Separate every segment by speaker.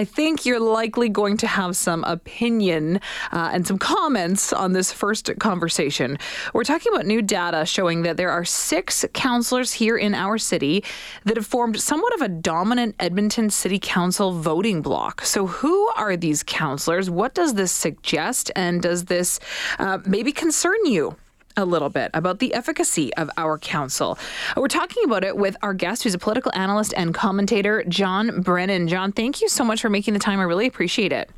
Speaker 1: I think you're likely going to have some opinion uh, and some comments on this first conversation. We're talking about new data showing that there are six councillors here in our city that have formed somewhat of a dominant Edmonton City Council voting bloc. So, who are these councillors? What does this suggest? And does this uh, maybe concern you? A little bit about the efficacy of our council. We're talking about it with our guest, who's a political analyst and commentator, John Brennan. John, thank you so much for making the time. I really appreciate it.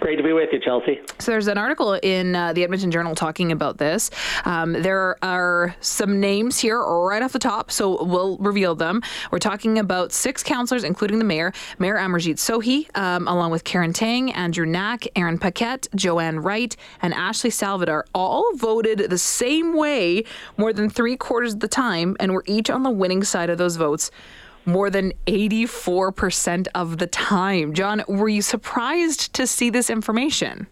Speaker 2: Great to be with you, Chelsea.
Speaker 1: So there's an article in uh, the Edmonton Journal talking about this. Um, there are some names here right off the top, so we'll reveal them. We're talking about six councillors, including the mayor, Mayor Amarjeet Sohi, um, along with Keren Tang, Andrew Knack, Aaron Paquette, Joanne Wright, and Ashley Salvador, all voted the same way more than three quarters of the time, and were each on the winning side of those votes more than 84% of the time. John, were you surprised to see this information?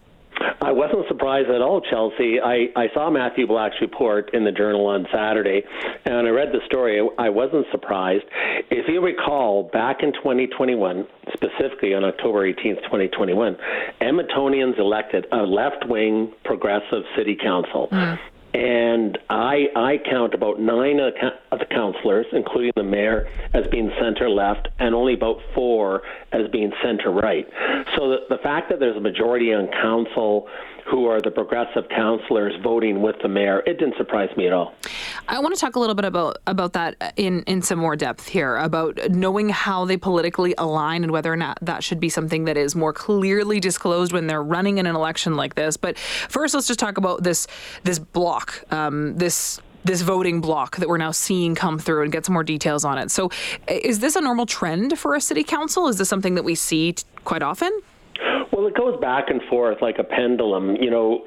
Speaker 2: I wasn't surprised at all, Chelsea. I, I saw Matthew Black's report in the Journal on Saturday, and I read the story. I wasn't surprised. If you recall, back in 2021, specifically on October 18th, 2021, Edmontonians elected a left wing progressive city council. Mm and I I count about nine of the councillors, including the mayor, as being center left, and only about four as being center right. So the, the fact that there's a majority on council who are the progressive councillors voting with the mayor, it didn't surprise me at all.
Speaker 1: I want to talk a little bit about about that in in some more depth here about knowing how they politically align and whether or not that should be something that is more clearly disclosed when they're running in an election like this. But first, let's just talk about this this block, um, this this voting block that we're now seeing come through and get some more details on it. So, is this a normal trend for a city council? Is this something that we see t- quite often?
Speaker 2: Well, it goes back and forth like a pendulum. You know,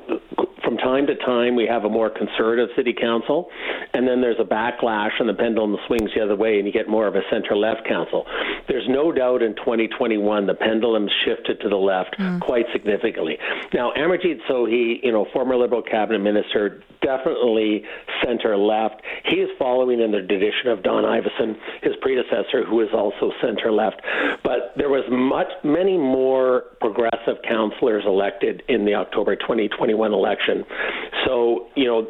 Speaker 2: from time to time we have a more conservative city council, and then there's a backlash and the pendulum swings the other way and you get more of a center left council. There's no doubt in 2021 the pendulum shifted to the left mm. quite significantly. Now, Amarjeet Sohi, you know, former Liberal cabinet minister, definitely center left. He is following in the tradition of Don Iveson, his predecessor, who is also center left. But there was much, many more progressive councillors elected in the October 2021 election. So, you know,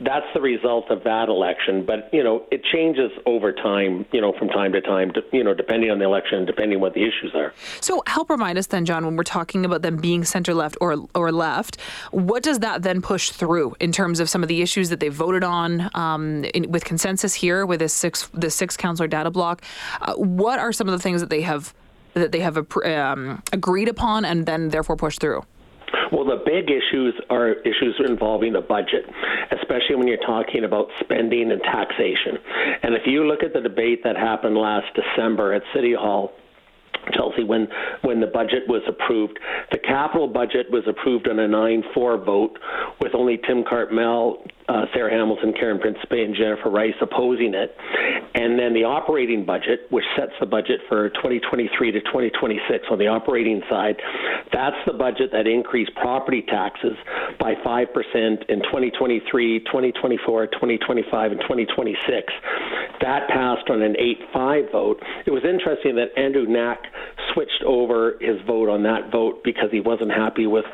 Speaker 2: that's the result of that election. But you know, it changes over time. You know, from time to time. You know, depending on the election, depending what the issues are.
Speaker 1: So help remind us then, John, when we're talking about them being center left or or left, what does that then push through in terms of some of the issues that they voted on um, in, with consensus here with this six the six councillor data block? Uh, what are some of the things that they have that they have um, agreed upon and then therefore pushed through?
Speaker 2: Well, the big issues are issues involving the budget, especially when you're talking about spending and taxation. And if you look at the debate that happened last December at City Hall, Chelsea, when when the budget was approved, the capital budget was approved on a 9-4 vote, with only Tim Cartmell, uh, Sarah Hamilton, Karen Principe, and Jennifer Rice opposing it. And then the operating budget, which sets the budget for 2023 to 2026 on the operating side, that's the budget that increased property taxes by 5% in 2023, 2024, 2025, and 2026. That passed on an 8 5 vote. It was interesting that Andrew Knack switched over his vote on that vote because he wasn't happy with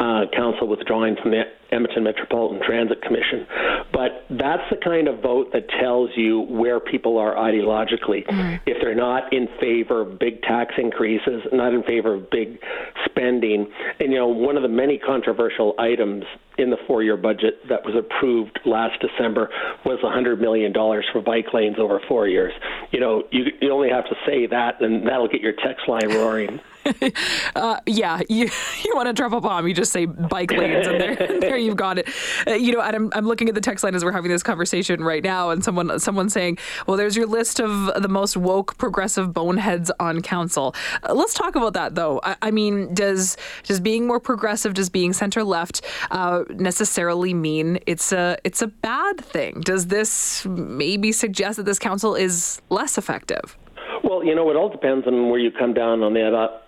Speaker 2: uh, council withdrawing from the Edmonton Metropolitan Transit Commission. But that's the kind of vote that tells you where people are ideologically. Mm-hmm. If they're not in favor of big tax increases, not in favor of big spending, and you know, one of the many controversial items in the four-year budget that was approved last December was $100 million for bike lanes over four years. You know, you, you only have to say that, and that'll get your text line roaring.
Speaker 1: uh, yeah, you you want to drop a bomb, you just say bike lanes, and there, you've got it. Uh, you know, I'm looking at the text line as we're having this conversation right now, and someone someone saying, "Well, there's your list of the most woke progressive boneheads on council." Uh, let's talk about that, though. I, I, mean, does does being more progressive, does being center left, uh, necessarily mean it's a it's a bad thing? Does this maybe suggest that this council is less effective?
Speaker 2: Well, you know, it all depends on where you come down on the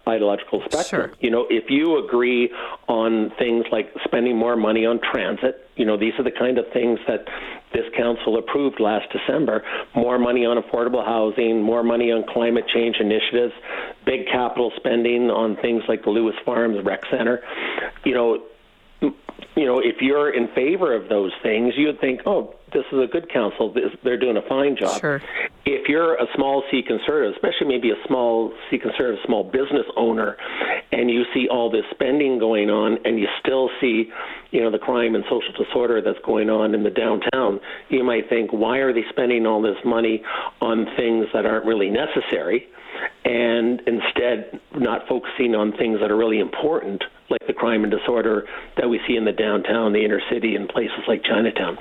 Speaker 2: ideological spectrum.
Speaker 1: Sure.
Speaker 2: You know, if you agree on things like spending more money on transit, you know, these are the kind of things that this council approved last December more money on affordable housing, more money on climate change initiatives, big capital spending on things like the Lewis Farms Rec Center. You know, you know, if you're in favor of those things, you'd think, oh, this is a good council. they're doing a fine job.
Speaker 1: Sure.
Speaker 2: If you're a small C conservative, especially maybe a small C conservative, small business owner, and you see all this spending going on, and you still see, you know, the crime and social disorder that's going on in the downtown, you might think, why are they spending all this money on things that aren't really necessary? And instead not focusing on things that are really important, like the crime and disorder that we see in the downtown, the inner city, and places like Chinatown.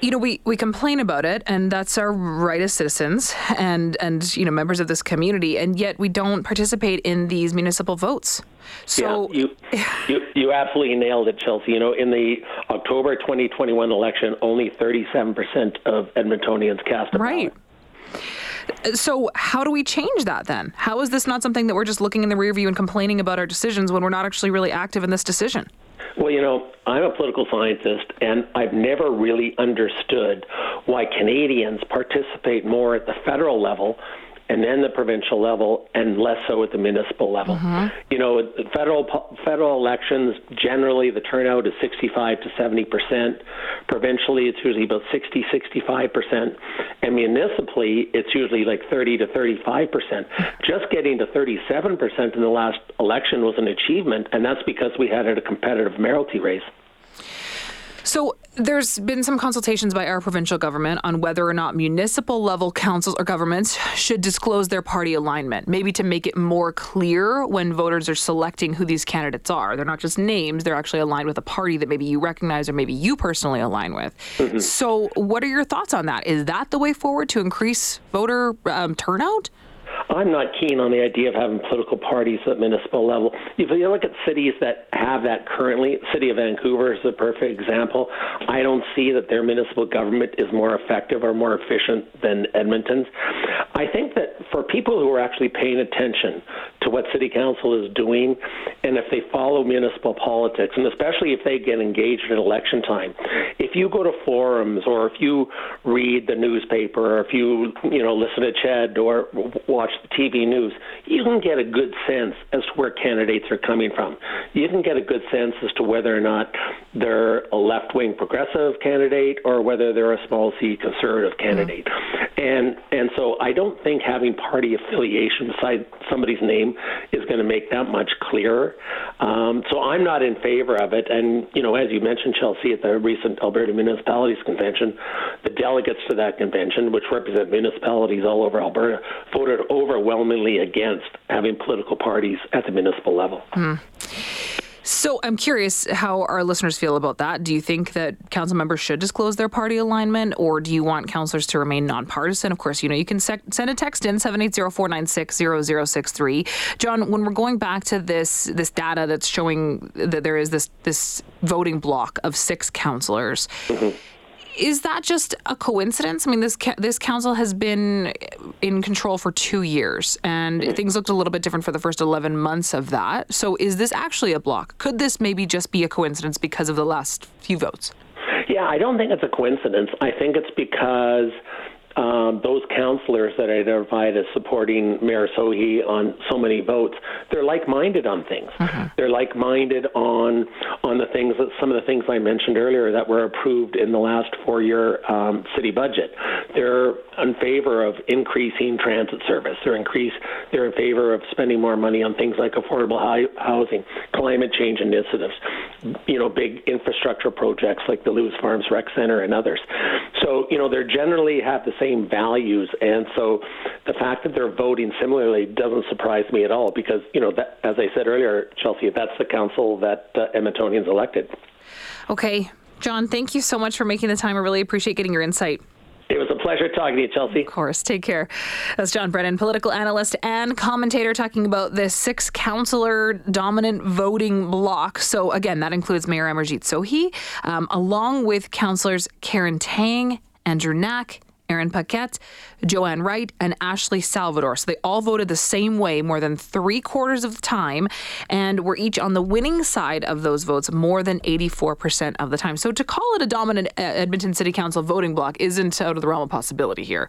Speaker 1: You know we, we complain about it and that's our right as citizens and and you know members of this community and yet we don't participate in these municipal votes. So
Speaker 2: yeah, you, you you absolutely nailed it chelsea. You know in the october 2021 election only 37% of edmontonians cast a
Speaker 1: right.
Speaker 2: ballot.
Speaker 1: So, how do we change that then? How is this not something that we're just looking in the rear view and complaining about our decisions when we're not actually really active in this decision?
Speaker 2: Well, you know, I'm a political scientist, and I've never really understood why Canadians participate more at the federal level and then the provincial level, and less so at the municipal level. Mm-hmm. You know, federal federal elections generally the turnout is 65 to 70 percent. Provincially, it's usually about 60, 65 percent, and municipally, it's usually like 30 to 35 percent. Just getting to 37 percent in the last election was an achievement, and that's because we had a competitive mayoralty race.
Speaker 1: So there's been some consultations by our provincial government on whether or not municipal level councils or governments should disclose their party alignment, maybe to make it more clear when voters are selecting who these candidates are. They're not just names, they're actually aligned with a party that maybe you recognize or maybe you personally align with. Mm-hmm. So, what are your thoughts on that? Is that the way forward to increase voter um, turnout?
Speaker 2: I'm not keen on the idea of having political parties at municipal level. If you look at cities that have that currently, City of Vancouver is a perfect example. I don't see that their municipal government is more effective or more efficient than Edmonton's. I think that for people who are actually paying attention to what City Council is doing, and if they follow municipal politics, and especially if they get engaged in election time, if you go to forums or if you read the newspaper or if you you know listen to Ched or watch the TV news, you can get a good sense as to where candidates are coming from. You can get a good sense as to whether or not they're a left wing progressive candidate or whether they're a small c conservative candidate. Mm-hmm. And and so I don't think having party affiliation beside somebody's name is going to make that much clearer. Um, so I'm not in favor of it. And you know, as you mentioned, Chelsea, at the recent Alberta Municipalities Convention, the delegates to that convention, which represent municipalities all over Alberta, voted overwhelmingly against having political parties at the municipal level.
Speaker 1: Mm. So I'm curious how our listeners feel about that. Do you think that council members should disclose their party alignment, or do you want councillors to remain nonpartisan? Of course, you know you can sec- send a text in 780-496-0063. John, when we're going back to this this data that's showing that there is this this voting block of six councillors. Mm-hmm is that just a coincidence? I mean, this ca- this council has been in control for two years, and mm-hmm. things looked a little bit different for the first eleven months of that. So, is this actually a block? Could this maybe just be a coincidence because of the last few votes?
Speaker 2: Yeah, I don't think it's a coincidence. I think it's because um, those counselors that I identified as supporting Mayor Sohi on so many votes, they're like-minded on things. Mm-hmm. They're like-minded on on the things that some of the things I mentioned earlier that were approved in the last four-year um, city budget. They're in favor of increasing transit service. They're increase. They're in favor of spending more money on things like affordable housing, climate change initiatives, you know, big infrastructure projects like the Lewis Farms Rec Center and others. So you know, they generally have the same values, and so the fact that they're voting similarly doesn't surprise me at all because you know, that, as I said earlier, Chelsea, that's the council that uh, Edmontonians elected.
Speaker 1: Okay, John, thank you so much for making the time. I really appreciate getting your insight.
Speaker 2: It was a pleasure talking to you, Chelsea.
Speaker 1: Of course. Take care. That's John Brennan, political analyst and commentator, talking about this six councillor dominant voting bloc. So, again, that includes Mayor Amarjeet Sohi, um, along with councillors Keren Tang, Andrew Knack, Aaron Paquette, Joanne Wright, and Ashley Salvador. So they all voted the same way more than three quarters of the time and were each on the winning side of those votes more than 84% of the time. So to call it a dominant uh, Edmonton City Council voting bloc isn't out of the realm of possibility here.